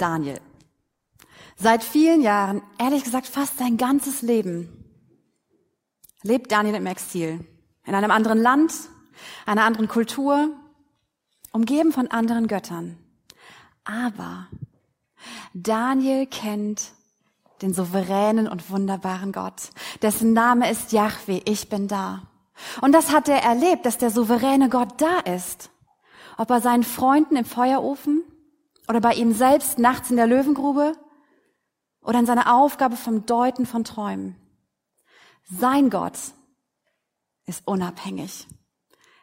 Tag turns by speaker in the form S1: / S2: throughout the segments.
S1: Daniel. Seit vielen Jahren, ehrlich gesagt fast sein ganzes Leben, lebt Daniel im Exil. In einem anderen Land, einer anderen Kultur, umgeben von anderen Göttern. Aber Daniel kennt den souveränen und wunderbaren Gott, dessen Name ist Yahweh, ich bin da. Und das hat er erlebt, dass der souveräne Gott da ist. Ob bei seinen Freunden im Feuerofen oder bei ihm selbst nachts in der Löwengrube oder in seiner Aufgabe vom Deuten von Träumen. Sein Gott ist unabhängig,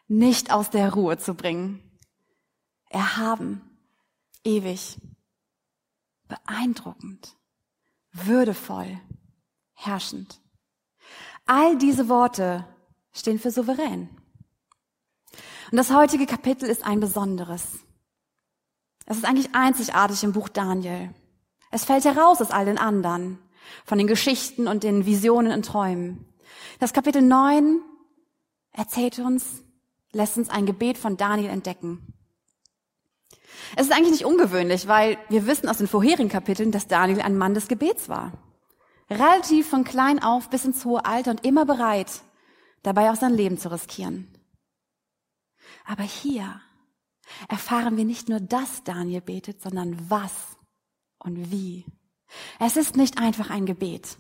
S1: nicht aus der Ruhe zu bringen. Erhaben, ewig, beeindruckend, würdevoll, herrschend. All diese Worte stehen für souverän. Und das heutige Kapitel ist ein besonderes. Es ist eigentlich einzigartig im Buch Daniel. Es fällt heraus aus all den anderen, von den Geschichten und den Visionen und Träumen. Das Kapitel 9 erzählt uns, lässt uns ein Gebet von Daniel entdecken. Es ist eigentlich nicht ungewöhnlich, weil wir wissen aus den vorherigen Kapiteln, dass Daniel ein Mann des Gebets war. Relativ von klein auf bis ins hohe Alter und immer bereit, dabei auch sein Leben zu riskieren. Aber hier erfahren wir nicht nur, dass Daniel betet, sondern was und wie. Es ist nicht einfach ein Gebet.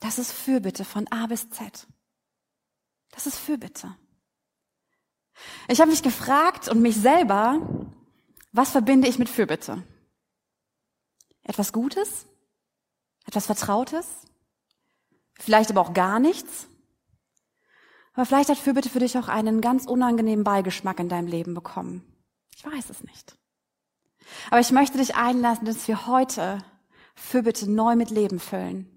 S1: Das ist Fürbitte von A bis Z. Das ist Fürbitte. Ich habe mich gefragt und mich selber, was verbinde ich mit Fürbitte? Etwas Gutes? Etwas Vertrautes? Vielleicht aber auch gar nichts? Aber vielleicht hat Fürbitte für dich auch einen ganz unangenehmen Beigeschmack in deinem Leben bekommen. Ich weiß es nicht. Aber ich möchte dich einlassen, dass wir heute Fürbitte neu mit Leben füllen.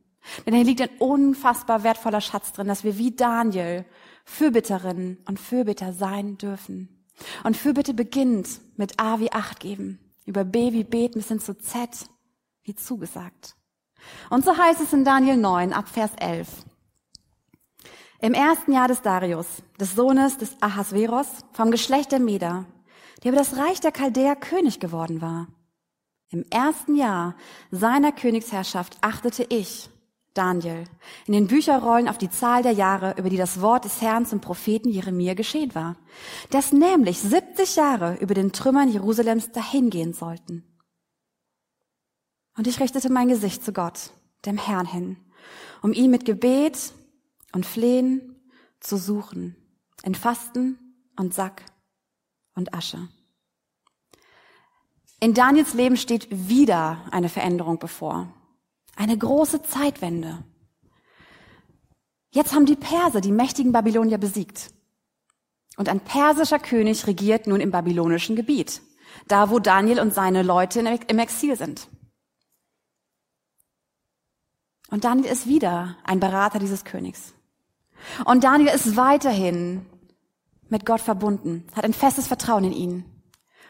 S1: Denn hier liegt ein unfassbar wertvoller Schatz drin, dass wir wie Daniel Fürbitterinnen und Fürbitter sein dürfen. Und Fürbitte beginnt mit A wie Acht geben, über B wie beten bis hin zu Z wie zugesagt. Und so heißt es in Daniel 9 ab Vers 11. Im ersten Jahr des Darius, des Sohnes des Ahasveros, vom Geschlecht der Meder, der über das Reich der Chaldäer König geworden war. Im ersten Jahr seiner Königsherrschaft achtete ich, Daniel, in den Bücherrollen auf die Zahl der Jahre, über die das Wort des Herrn zum Propheten Jeremia geschehen war, dass nämlich 70 Jahre über den Trümmern Jerusalems dahingehen sollten. Und ich richtete mein Gesicht zu Gott, dem Herrn hin, um ihn mit Gebet und Flehen zu suchen, in Fasten und Sack und Asche. In Daniels Leben steht wieder eine Veränderung bevor. Eine große Zeitwende. Jetzt haben die Perser die mächtigen Babylonier besiegt. Und ein persischer König regiert nun im babylonischen Gebiet, da wo Daniel und seine Leute im Exil sind. Und Daniel ist wieder ein Berater dieses Königs. Und Daniel ist weiterhin mit Gott verbunden, hat ein festes Vertrauen in ihn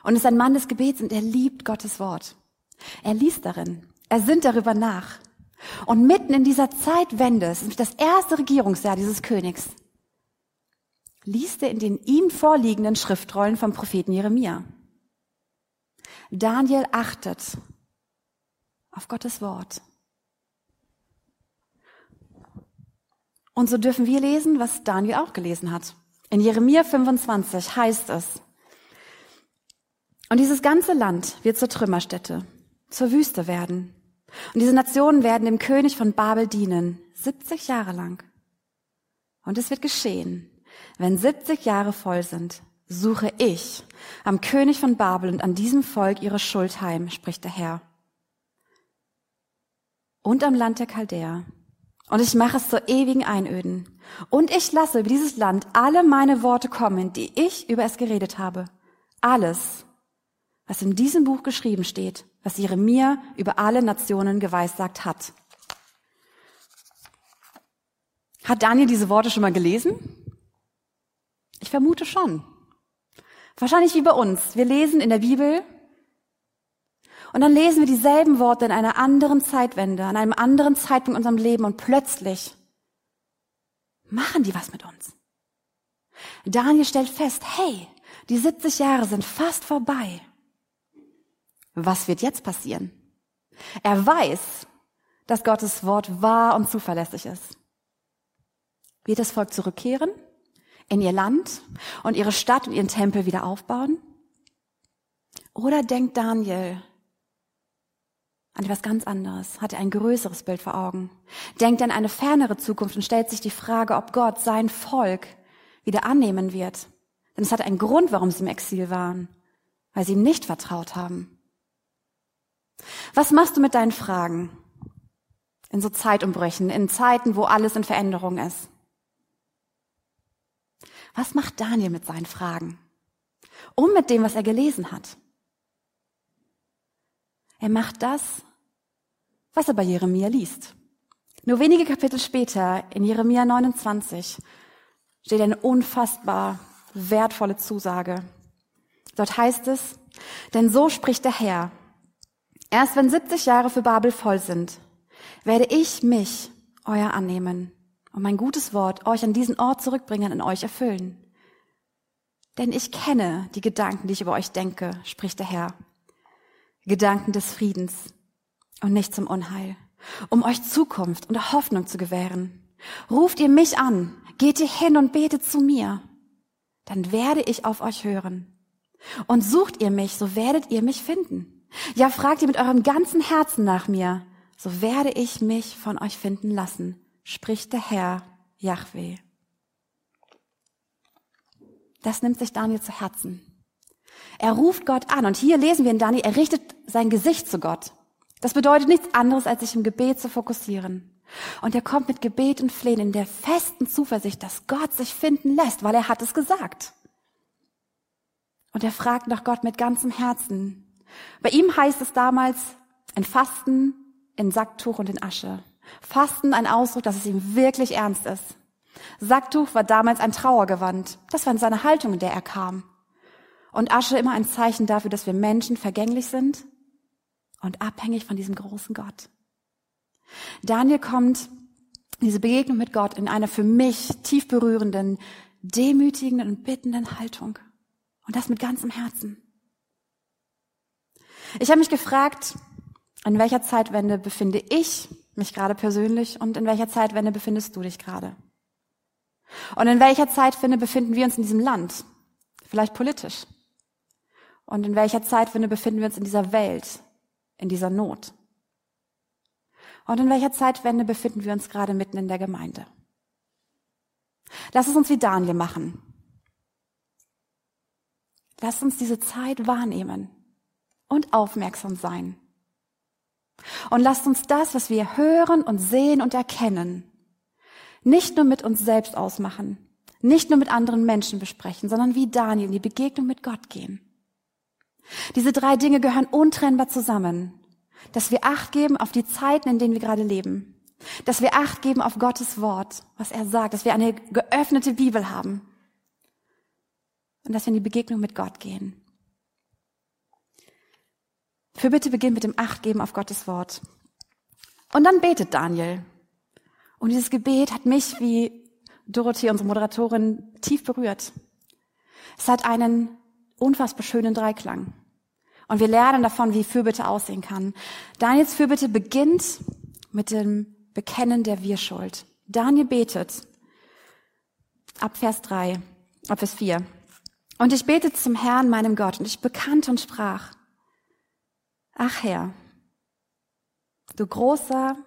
S1: und ist ein Mann des Gebets und er liebt Gottes Wort. Er liest darin, er sinnt darüber nach. Und mitten in dieser Zeitwende, es ist das erste Regierungsjahr dieses Königs, liest er in den ihm vorliegenden Schriftrollen vom Propheten Jeremia. Daniel achtet auf Gottes Wort. Und so dürfen wir lesen, was Daniel auch gelesen hat. In Jeremia 25 heißt es, und dieses ganze Land wird zur Trümmerstätte, zur Wüste werden. Und diese Nationen werden dem König von Babel dienen, 70 Jahre lang. Und es wird geschehen, wenn 70 Jahre voll sind, suche ich am König von Babel und an diesem Volk ihre Schuld heim, spricht der Herr. Und am Land der Chaldäer. Und ich mache es zur ewigen Einöden. Und ich lasse über dieses Land alle meine Worte kommen, die ich über es geredet habe. Alles, was in diesem Buch geschrieben steht, was Jeremia über alle Nationen geweissagt hat. Hat Daniel diese Worte schon mal gelesen? Ich vermute schon. Wahrscheinlich wie bei uns. Wir lesen in der Bibel und dann lesen wir dieselben Worte in einer anderen Zeitwende, an einem anderen Zeitpunkt in unserem Leben und plötzlich machen die was mit uns. Daniel stellt fest, hey, die 70 Jahre sind fast vorbei. Was wird jetzt passieren? Er weiß, dass Gottes Wort wahr und zuverlässig ist. Wird das Volk zurückkehren in ihr Land und ihre Stadt und ihren Tempel wieder aufbauen? Oder denkt Daniel an etwas ganz anderes, hat er ein größeres Bild vor Augen, denkt an eine fernere Zukunft und stellt sich die Frage, ob Gott sein Volk wieder annehmen wird. Denn es hat einen Grund, warum sie im Exil waren, weil sie ihm nicht vertraut haben. Was machst du mit deinen Fragen? In so Zeitumbrüchen, in Zeiten, wo alles in Veränderung ist. Was macht Daniel mit seinen Fragen? Um mit dem, was er gelesen hat. Er macht das, was er bei Jeremia liest. Nur wenige Kapitel später, in Jeremia 29, steht eine unfassbar wertvolle Zusage. Dort heißt es, denn so spricht der Herr, erst wenn 70 Jahre für Babel voll sind, werde ich mich, euer annehmen, und mein gutes Wort euch an diesen Ort zurückbringen und euch erfüllen. Denn ich kenne die Gedanken, die ich über euch denke, spricht der Herr. Gedanken des Friedens und nicht zum Unheil, um euch Zukunft und Hoffnung zu gewähren. Ruft ihr mich an, geht ihr hin und betet zu mir, dann werde ich auf euch hören. Und sucht ihr mich, so werdet ihr mich finden. Ja, fragt ihr mit eurem ganzen Herzen nach mir, so werde ich mich von euch finden lassen, spricht der Herr Yahweh. Das nimmt sich Daniel zu Herzen. Er ruft Gott an und hier lesen wir in Daniel, er richtet sein Gesicht zu Gott. Das bedeutet nichts anderes, als sich im Gebet zu fokussieren. Und er kommt mit Gebet und Flehen in der festen Zuversicht, dass Gott sich finden lässt, weil er hat es gesagt. Und er fragt nach Gott mit ganzem Herzen. Bei ihm heißt es damals ein Fasten in Sacktuch und in Asche. Fasten ein Ausdruck, dass es ihm wirklich ernst ist. Sacktuch war damals ein Trauergewand. Das war seine Haltung, in der er kam. Und Asche immer ein Zeichen dafür, dass wir Menschen vergänglich sind und abhängig von diesem großen Gott. Daniel kommt diese Begegnung mit Gott in einer für mich tief berührenden, demütigenden und bittenden Haltung. Und das mit ganzem Herzen. Ich habe mich gefragt, in welcher Zeitwende befinde ich mich gerade persönlich und in welcher Zeitwende befindest du dich gerade? Und in welcher Zeitwende befinden wir uns in diesem Land? Vielleicht politisch. Und in welcher Zeitwende befinden wir uns in dieser Welt, in dieser Not? Und in welcher Zeitwende befinden wir uns gerade mitten in der Gemeinde? Lass es uns wie Daniel machen. Lass uns diese Zeit wahrnehmen und aufmerksam sein. Und lasst uns das, was wir hören und sehen und erkennen, nicht nur mit uns selbst ausmachen, nicht nur mit anderen Menschen besprechen, sondern wie Daniel in die Begegnung mit Gott gehen. Diese drei Dinge gehören untrennbar zusammen. Dass wir Acht geben auf die Zeiten, in denen wir gerade leben. Dass wir Acht geben auf Gottes Wort, was er sagt. Dass wir eine geöffnete Bibel haben. Und dass wir in die Begegnung mit Gott gehen. Für bitte beginn mit dem Achtgeben auf Gottes Wort. Und dann betet Daniel. Und dieses Gebet hat mich, wie Dorothee, unsere Moderatorin, tief berührt. Es hat einen unfassbar schönen Dreiklang. Und wir lernen davon, wie Fürbitte aussehen kann. Daniels Fürbitte beginnt mit dem Bekennen der Wir-Schuld. Daniel betet ab Vers 3, ab Vers 4. Und ich betete zum Herrn, meinem Gott, und ich bekannte und sprach, ach Herr, du großer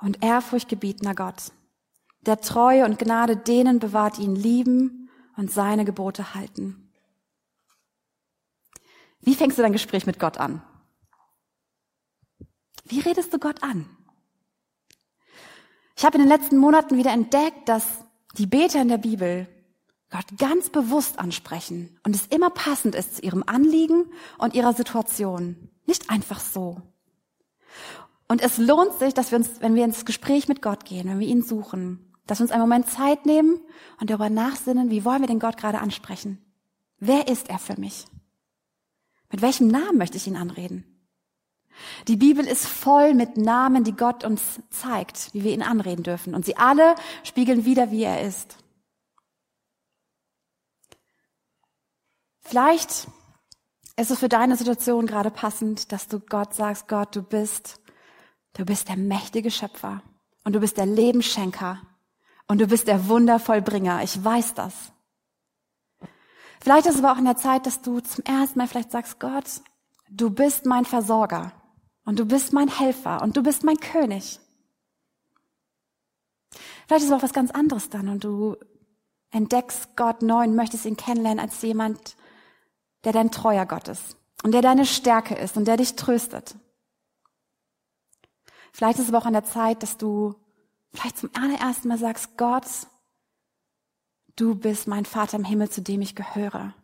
S1: und ehrfurchtgebietender Gott, der Treue und Gnade denen bewahrt, ihn lieben und seine Gebote halten. Wie fängst du dein Gespräch mit Gott an? Wie redest du Gott an? Ich habe in den letzten Monaten wieder entdeckt, dass die Beter in der Bibel Gott ganz bewusst ansprechen und es immer passend ist zu ihrem Anliegen und ihrer Situation. Nicht einfach so. Und es lohnt sich, dass wir uns, wenn wir ins Gespräch mit Gott gehen, wenn wir ihn suchen, dass wir uns einen Moment Zeit nehmen und darüber nachsinnen, wie wollen wir den Gott gerade ansprechen? Wer ist er für mich? Mit welchem Namen möchte ich ihn anreden? Die Bibel ist voll mit Namen, die Gott uns zeigt, wie wir ihn anreden dürfen. Und sie alle spiegeln wieder, wie er ist. Vielleicht Ist es für deine Situation gerade passend, dass du Gott sagst, Gott, du bist, du bist der mächtige Schöpfer und du bist der Lebensschenker und du bist der Wundervollbringer. Ich weiß das. Vielleicht ist es aber auch in der Zeit, dass du zum ersten Mal vielleicht sagst, Gott, du bist mein Versorger und du bist mein Helfer und du bist mein König. Vielleicht ist es auch was ganz anderes dann und du entdeckst Gott neu und möchtest ihn kennenlernen als jemand, der dein treuer Gott ist und der deine Stärke ist und der dich tröstet. Vielleicht ist es aber auch an der Zeit, dass du vielleicht zum allerersten Mal sagst, Gott, du bist mein Vater im Himmel, zu dem ich gehöre.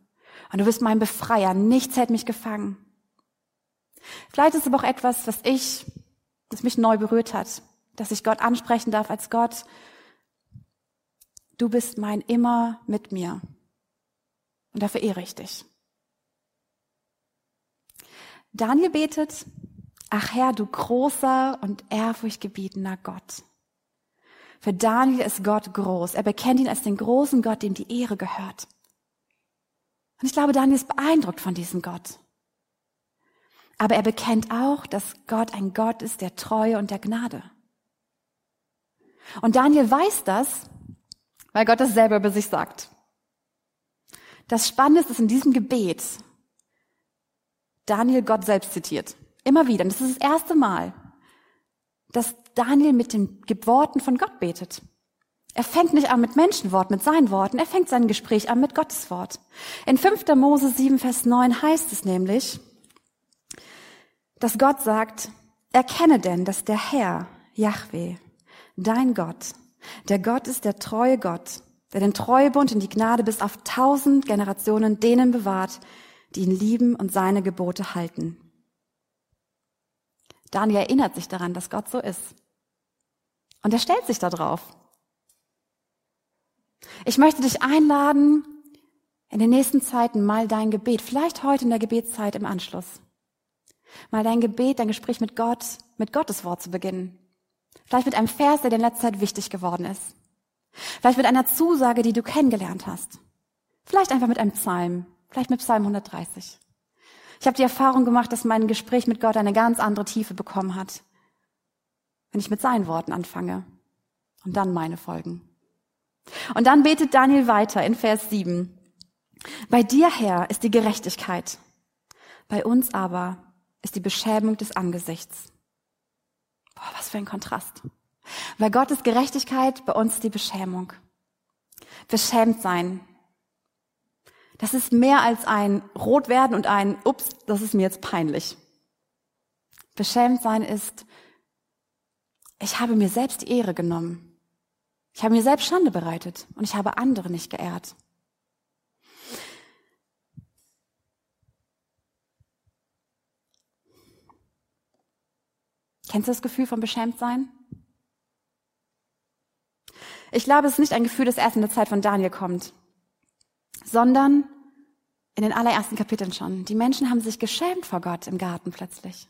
S1: Und du bist mein Befreier. Nichts hält mich gefangen. Vielleicht ist es aber auch etwas, was ich, das mich neu berührt hat, dass ich Gott ansprechen darf als Gott. Du bist mein immer mit mir. Und dafür ehre ich dich. Daniel betet, ach Herr, du großer und ehrfurchtgebietener Gott. Für Daniel ist Gott groß. Er bekennt ihn als den großen Gott, dem die Ehre gehört. Und ich glaube, Daniel ist beeindruckt von diesem Gott. Aber er bekennt auch, dass Gott ein Gott ist der Treue und der Gnade. Und Daniel weiß das, weil Gott das selber über sich sagt. Das Spannende ist, dass in diesem Gebet Daniel Gott selbst zitiert. Immer wieder. Und das ist das erste Mal, dass Daniel mit den Worten von Gott betet. Er fängt nicht an mit Menschenworten, mit seinen Worten, er fängt sein Gespräch an mit Gottes Wort. In 5. Mose 7, Vers 9 heißt es nämlich, dass Gott sagt, erkenne denn, dass der Herr, Yahweh, dein Gott, der Gott ist der treue Gott, der den Treuebund und die Gnade bis auf tausend Generationen denen bewahrt, die ihn lieben und seine Gebote halten. Daniel erinnert sich daran, dass Gott so ist. Und er stellt sich da drauf. Ich möchte dich einladen, in den nächsten Zeiten mal dein Gebet, vielleicht heute in der Gebetszeit im Anschluss, mal dein Gebet, dein Gespräch mit Gott, mit Gottes Wort zu beginnen. Vielleicht mit einem Vers, der dir in letzter Zeit wichtig geworden ist. Vielleicht mit einer Zusage, die du kennengelernt hast. Vielleicht einfach mit einem Psalm. Vielleicht mit Psalm 130. Ich habe die Erfahrung gemacht, dass mein Gespräch mit Gott eine ganz andere Tiefe bekommen hat, wenn ich mit seinen Worten anfange und dann meine folgen. Und dann betet Daniel weiter in Vers 7. Bei dir, Herr, ist die Gerechtigkeit. Bei uns aber ist die Beschämung des Angesichts. Boah, was für ein Kontrast. Bei Gott ist Gerechtigkeit, bei uns die Beschämung. Beschämt sein. Das ist mehr als ein Rotwerden und ein Ups, das ist mir jetzt peinlich. Beschämt sein ist, ich habe mir selbst die Ehre genommen. Ich habe mir selbst Schande bereitet und ich habe andere nicht geehrt. Kennst du das Gefühl von beschämt sein? Ich glaube, es ist nicht ein Gefühl, das erst in der Zeit von Daniel kommt, sondern in den allerersten Kapiteln schon. Die Menschen haben sich geschämt vor Gott im Garten plötzlich.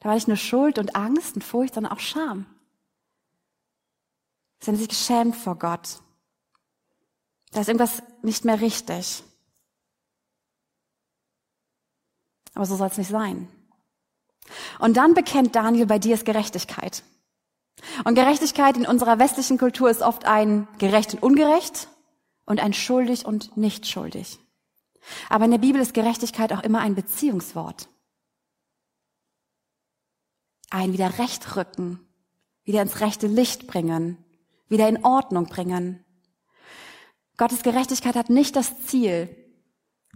S1: Da war nicht nur Schuld und Angst und Furcht, sondern auch Scham. Sie haben sich geschämt vor Gott. Da ist irgendwas nicht mehr richtig. Aber so soll es nicht sein. Und dann bekennt Daniel, bei dir ist Gerechtigkeit. Und Gerechtigkeit in unserer westlichen Kultur ist oft ein gerecht und ungerecht und ein schuldig und nicht schuldig. Aber in der Bibel ist Gerechtigkeit auch immer ein Beziehungswort. Ein wieder recht rücken, wieder ins rechte Licht bringen, wieder in Ordnung bringen. Gottes Gerechtigkeit hat nicht das Ziel,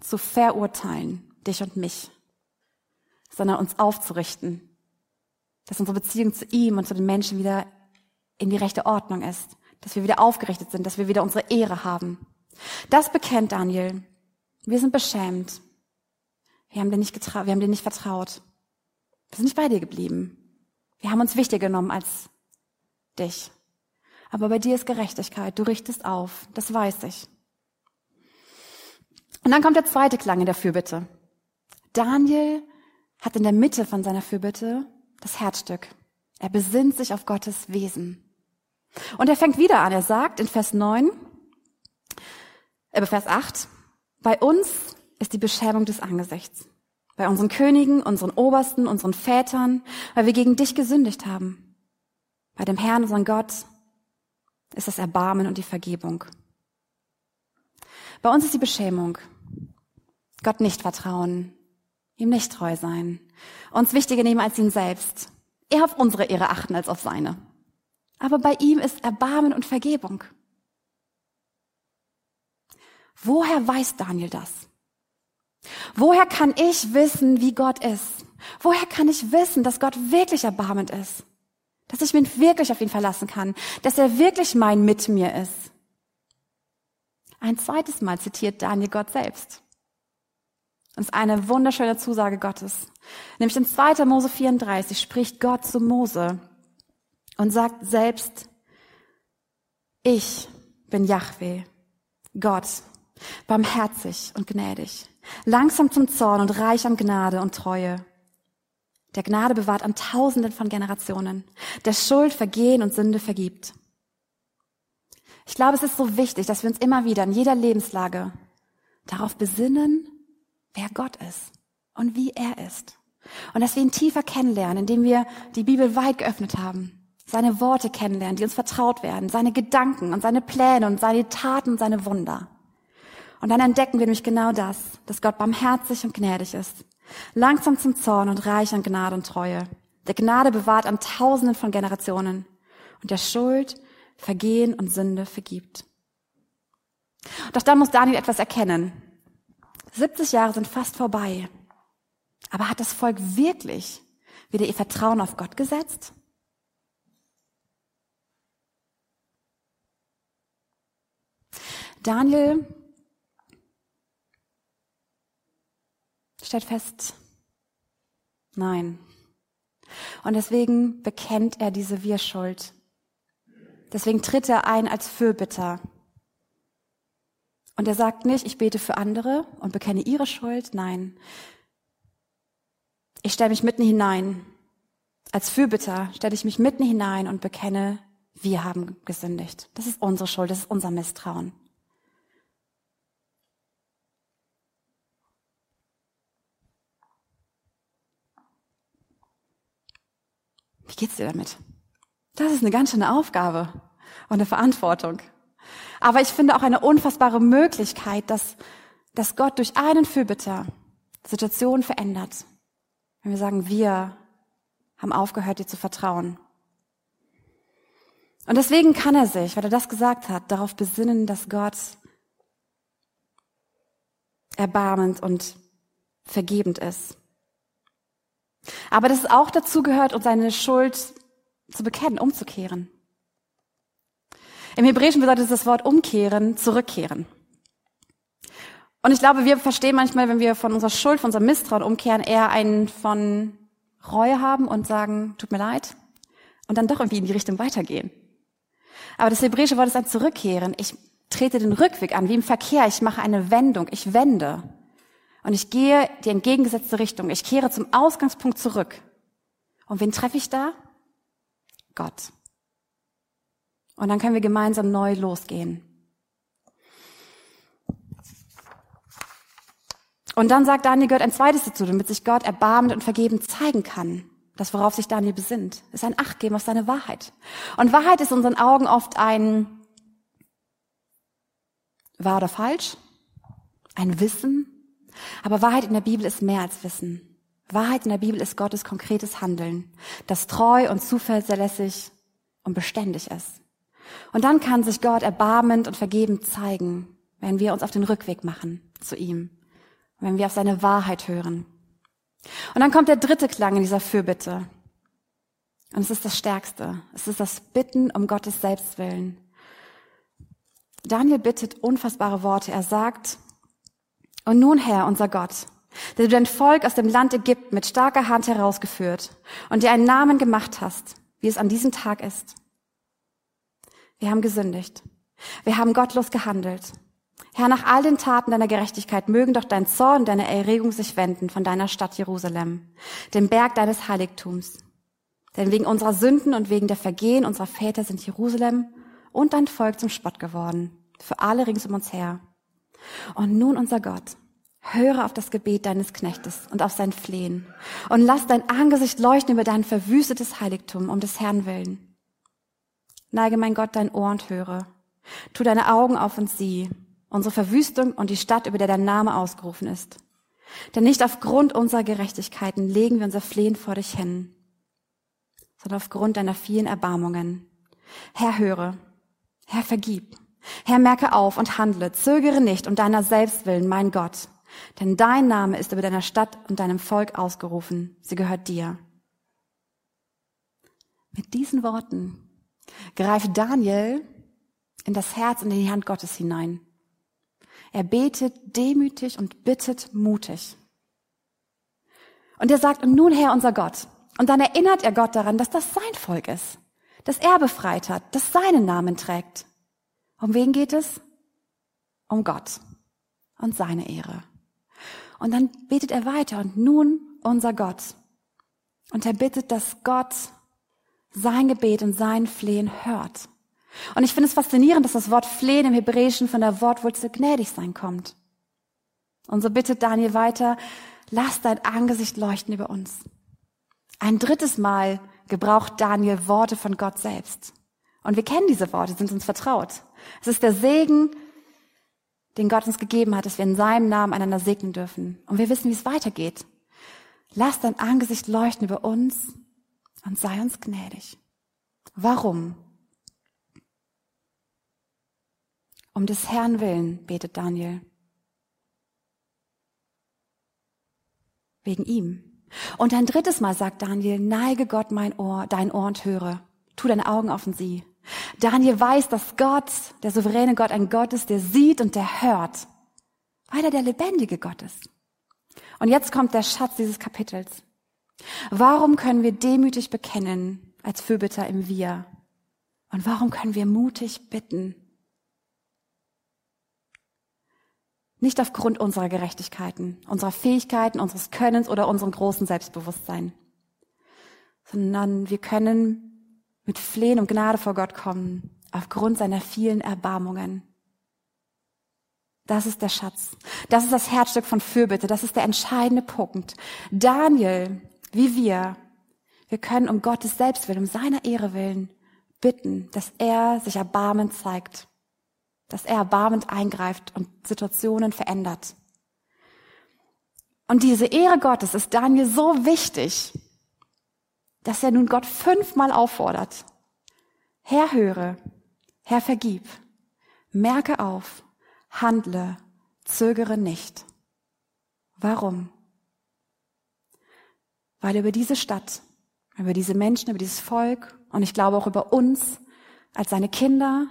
S1: zu verurteilen, dich und mich, sondern uns aufzurichten, dass unsere Beziehung zu ihm und zu den Menschen wieder in die rechte Ordnung ist, dass wir wieder aufgerichtet sind, dass wir wieder unsere Ehre haben. Das bekennt Daniel. Wir sind beschämt. Wir haben dir nicht getraut, wir haben dir nicht vertraut. Wir sind nicht bei dir geblieben. Wir haben uns wichtiger genommen als dich. Aber bei dir ist Gerechtigkeit. Du richtest auf. Das weiß ich. Und dann kommt der zweite Klang in der Fürbitte. Daniel hat in der Mitte von seiner Fürbitte das Herzstück. Er besinnt sich auf Gottes Wesen. Und er fängt wieder an. Er sagt in Vers 9, äh, Vers 8, bei uns ist die Beschämung des Angesichts. Bei unseren Königen, unseren Obersten, unseren Vätern, weil wir gegen dich gesündigt haben. Bei dem Herrn, unseren Gott, ist das Erbarmen und die Vergebung. Bei uns ist die Beschämung. Gott nicht vertrauen, ihm nicht treu sein, uns wichtiger nehmen als ihn selbst, eher auf unsere Ehre achten als auf seine. Aber bei ihm ist Erbarmen und Vergebung. Woher weiß Daniel das? Woher kann ich wissen, wie Gott ist? Woher kann ich wissen, dass Gott wirklich erbarmend ist? Dass ich mich wirklich auf ihn verlassen kann? Dass er wirklich mein mit mir ist? Ein zweites Mal zitiert Daniel Gott selbst. Das ist eine wunderschöne Zusage Gottes. Nämlich in 2. Mose 34 spricht Gott zu Mose und sagt selbst, ich bin Yahweh, Gott, barmherzig und gnädig, langsam zum Zorn und reich an Gnade und Treue. Der Gnade bewahrt an Tausenden von Generationen, der Schuld, Vergehen und Sünde vergibt. Ich glaube, es ist so wichtig, dass wir uns immer wieder in jeder Lebenslage darauf besinnen, wer Gott ist und wie er ist. Und dass wir ihn tiefer kennenlernen, indem wir die Bibel weit geöffnet haben, seine Worte kennenlernen, die uns vertraut werden, seine Gedanken und seine Pläne und seine Taten und seine Wunder. Und dann entdecken wir nämlich genau das, dass Gott barmherzig und gnädig ist, langsam zum Zorn und reich an Gnade und Treue. Der Gnade bewahrt an Tausenden von Generationen und der Schuld, Vergehen und Sünde vergibt. Doch dann muss Daniel etwas erkennen. 70 Jahre sind fast vorbei. Aber hat das Volk wirklich wieder ihr Vertrauen auf Gott gesetzt? Daniel stellt fest, nein. Und deswegen bekennt er diese Wir-Schuld. Deswegen tritt er ein als Fürbitter. Und er sagt nicht, ich bete für andere und bekenne ihre Schuld. Nein. Ich stelle mich mitten hinein. Als Fürbitter stelle ich mich mitten hinein und bekenne, wir haben gesündigt. Das ist unsere Schuld, das ist unser Misstrauen. Wie geht's dir damit? Das ist eine ganz schöne Aufgabe und eine Verantwortung. Aber ich finde auch eine unfassbare Möglichkeit, dass, dass Gott durch einen Fürbitter Situationen verändert. Wenn wir sagen, wir haben aufgehört, dir zu vertrauen. Und deswegen kann er sich, weil er das gesagt hat, darauf besinnen, dass Gott erbarmend und vergebend ist. Aber dass es auch dazu gehört, uns seine Schuld zu bekennen, umzukehren. Im Hebräischen bedeutet das Wort umkehren, zurückkehren. Und ich glaube, wir verstehen manchmal, wenn wir von unserer Schuld, von unserem Misstrauen umkehren, eher einen von Reue haben und sagen, tut mir leid, und dann doch irgendwie in die Richtung weitergehen. Aber das hebräische Wort ist ein Zurückkehren. Ich trete den Rückweg an, wie im Verkehr. Ich mache eine Wendung. Ich wende. Und ich gehe die entgegengesetzte Richtung. Ich kehre zum Ausgangspunkt zurück. Und wen treffe ich da? Gott. Und dann können wir gemeinsam neu losgehen. Und dann sagt Daniel Gott ein zweites dazu, damit sich Gott erbarmend und vergebend zeigen kann. Das, worauf sich Daniel besinnt, ist ein Achtgeben auf seine Wahrheit. Und Wahrheit ist in unseren Augen oft ein wahr oder falsch, ein Wissen, aber Wahrheit in der Bibel ist mehr als Wissen. Wahrheit in der Bibel ist Gottes konkretes Handeln, das treu und zuverlässig und beständig ist. Und dann kann sich Gott erbarmend und vergebend zeigen, wenn wir uns auf den Rückweg machen zu ihm, wenn wir auf seine Wahrheit hören. Und dann kommt der dritte Klang in dieser Fürbitte. Und es ist das Stärkste. Es ist das Bitten um Gottes Selbstwillen. Daniel bittet unfassbare Worte. Er sagt, und nun, Herr, unser Gott, der du dein Volk aus dem Land Ägypten mit starker Hand herausgeführt und dir einen Namen gemacht hast, wie es an diesem Tag ist. Wir haben gesündigt. Wir haben gottlos gehandelt. Herr, nach all den Taten deiner Gerechtigkeit mögen doch dein Zorn und deine Erregung sich wenden von deiner Stadt Jerusalem, dem Berg deines Heiligtums. Denn wegen unserer Sünden und wegen der Vergehen unserer Väter sind Jerusalem und dein Volk zum Spott geworden, für alle rings um uns her. Und nun, unser Gott, Höre auf das Gebet deines Knechtes und auf sein Flehen und lass dein Angesicht leuchten über dein verwüstetes Heiligtum um des Herrn willen. Neige mein Gott dein Ohr und höre. Tu deine Augen auf und sieh unsere Verwüstung und die Stadt, über der dein Name ausgerufen ist. Denn nicht aufgrund unserer Gerechtigkeiten legen wir unser Flehen vor dich hin, sondern aufgrund deiner vielen Erbarmungen. Herr, höre. Herr, vergib. Herr, merke auf und handle. Zögere nicht um deiner selbst willen, mein Gott. Denn dein Name ist über deiner Stadt und deinem Volk ausgerufen. Sie gehört dir. Mit diesen Worten greift Daniel in das Herz und in die Hand Gottes hinein. Er betet demütig und bittet mutig. Und er sagt, nun Herr unser Gott. Und dann erinnert er Gott daran, dass das sein Volk ist, dass er befreit hat, dass seinen Namen trägt. Um wen geht es? Um Gott und seine Ehre. Und dann betet er weiter und nun unser Gott. Und er bittet, dass Gott sein Gebet und sein Flehen hört. Und ich finde es faszinierend, dass das Wort Flehen im Hebräischen von der Wortwurzel gnädig sein kommt. Und so bittet Daniel weiter, lass dein Angesicht leuchten über uns. Ein drittes Mal gebraucht Daniel Worte von Gott selbst. Und wir kennen diese Worte, sind uns vertraut. Es ist der Segen, den Gott uns gegeben hat, dass wir in seinem Namen einander segnen dürfen. Und wir wissen, wie es weitergeht. Lass dein Angesicht leuchten über uns und sei uns gnädig. Warum? Um des Herrn willen, betet Daniel. Wegen ihm. Und ein drittes Mal sagt Daniel, neige Gott mein Ohr, dein Ohr und höre. Tu deine Augen auf und sieh. Daniel weiß, dass Gott, der souveräne Gott, ein Gott ist, der sieht und der hört, weil er der lebendige Gott ist. Und jetzt kommt der Schatz dieses Kapitels. Warum können wir demütig bekennen als Fürbitter im Wir? Und warum können wir mutig bitten? Nicht aufgrund unserer Gerechtigkeiten, unserer Fähigkeiten, unseres Könnens oder unserem großen Selbstbewusstsein, sondern wir können mit Flehen und Gnade vor Gott kommen, aufgrund seiner vielen Erbarmungen. Das ist der Schatz. Das ist das Herzstück von Fürbitte. Das ist der entscheidende Punkt. Daniel, wie wir, wir können um Gottes Selbstwillen, um seiner Ehre willen bitten, dass er sich erbarmend zeigt, dass er erbarmend eingreift und Situationen verändert. Und diese Ehre Gottes ist Daniel so wichtig, dass er nun Gott fünfmal auffordert. Herr höre, Herr vergib, merke auf, handle, zögere nicht. Warum? Weil über diese Stadt, über diese Menschen, über dieses Volk und ich glaube auch über uns als seine Kinder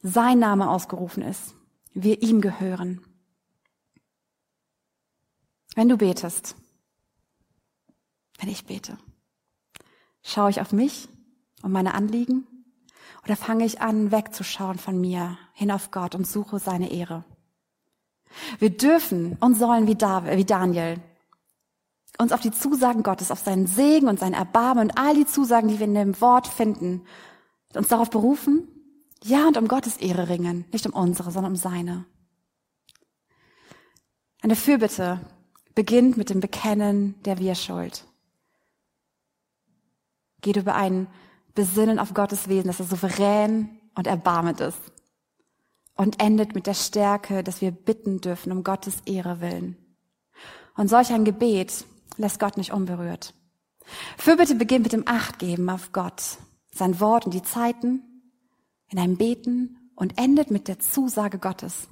S1: sein Name ausgerufen ist. Wir ihm gehören. Wenn du betest, wenn ich bete, Schaue ich auf mich und meine Anliegen? Oder fange ich an, wegzuschauen von mir hin auf Gott und suche seine Ehre? Wir dürfen und sollen wie, Daniel uns auf die Zusagen Gottes, auf seinen Segen und sein Erbarmen und all die Zusagen, die wir in dem Wort finden, uns darauf berufen, ja und um Gottes Ehre ringen, nicht um unsere, sondern um seine. Eine Fürbitte beginnt mit dem Bekennen der Wir-Schuld geht über ein Besinnen auf Gottes Wesen, dass er souverän und erbarmend ist. Und endet mit der Stärke, dass wir bitten dürfen um Gottes Ehre willen. Und solch ein Gebet lässt Gott nicht unberührt. Fürbitte beginnt mit dem Achtgeben auf Gott, sein Wort und die Zeiten, in einem Beten und endet mit der Zusage Gottes.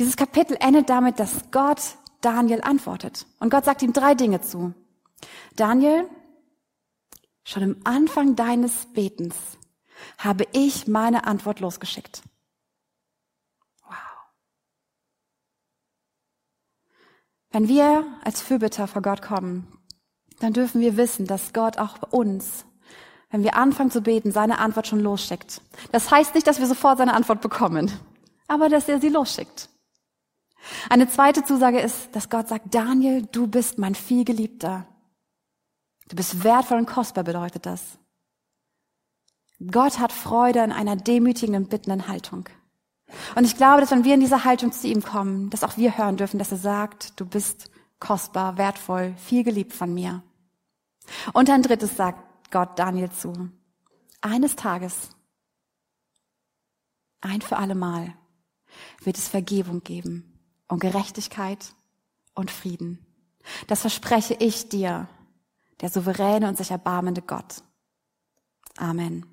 S1: Dieses Kapitel endet damit, dass Gott Daniel antwortet. Und Gott sagt ihm drei Dinge zu. Daniel, Schon im Anfang deines Betens habe ich meine Antwort losgeschickt. Wow. Wenn wir als Fürbitter vor Gott kommen, dann dürfen wir wissen, dass Gott auch bei uns, wenn wir anfangen zu beten, seine Antwort schon losschickt. Das heißt nicht, dass wir sofort seine Antwort bekommen, aber dass er sie losschickt. Eine zweite Zusage ist, dass Gott sagt, Daniel, du bist mein vielgeliebter. Du bist wertvoll und kostbar, bedeutet das. Gott hat Freude in einer demütigen und bittenden Haltung. Und ich glaube, dass wenn wir in diese Haltung zu ihm kommen, dass auch wir hören dürfen, dass er sagt, du bist kostbar, wertvoll, viel geliebt von mir. Und ein drittes sagt Gott Daniel zu. Eines Tages, ein für alle Mal, wird es Vergebung geben und Gerechtigkeit und Frieden. Das verspreche ich dir, der souveräne und sich erbarmende Gott. Amen.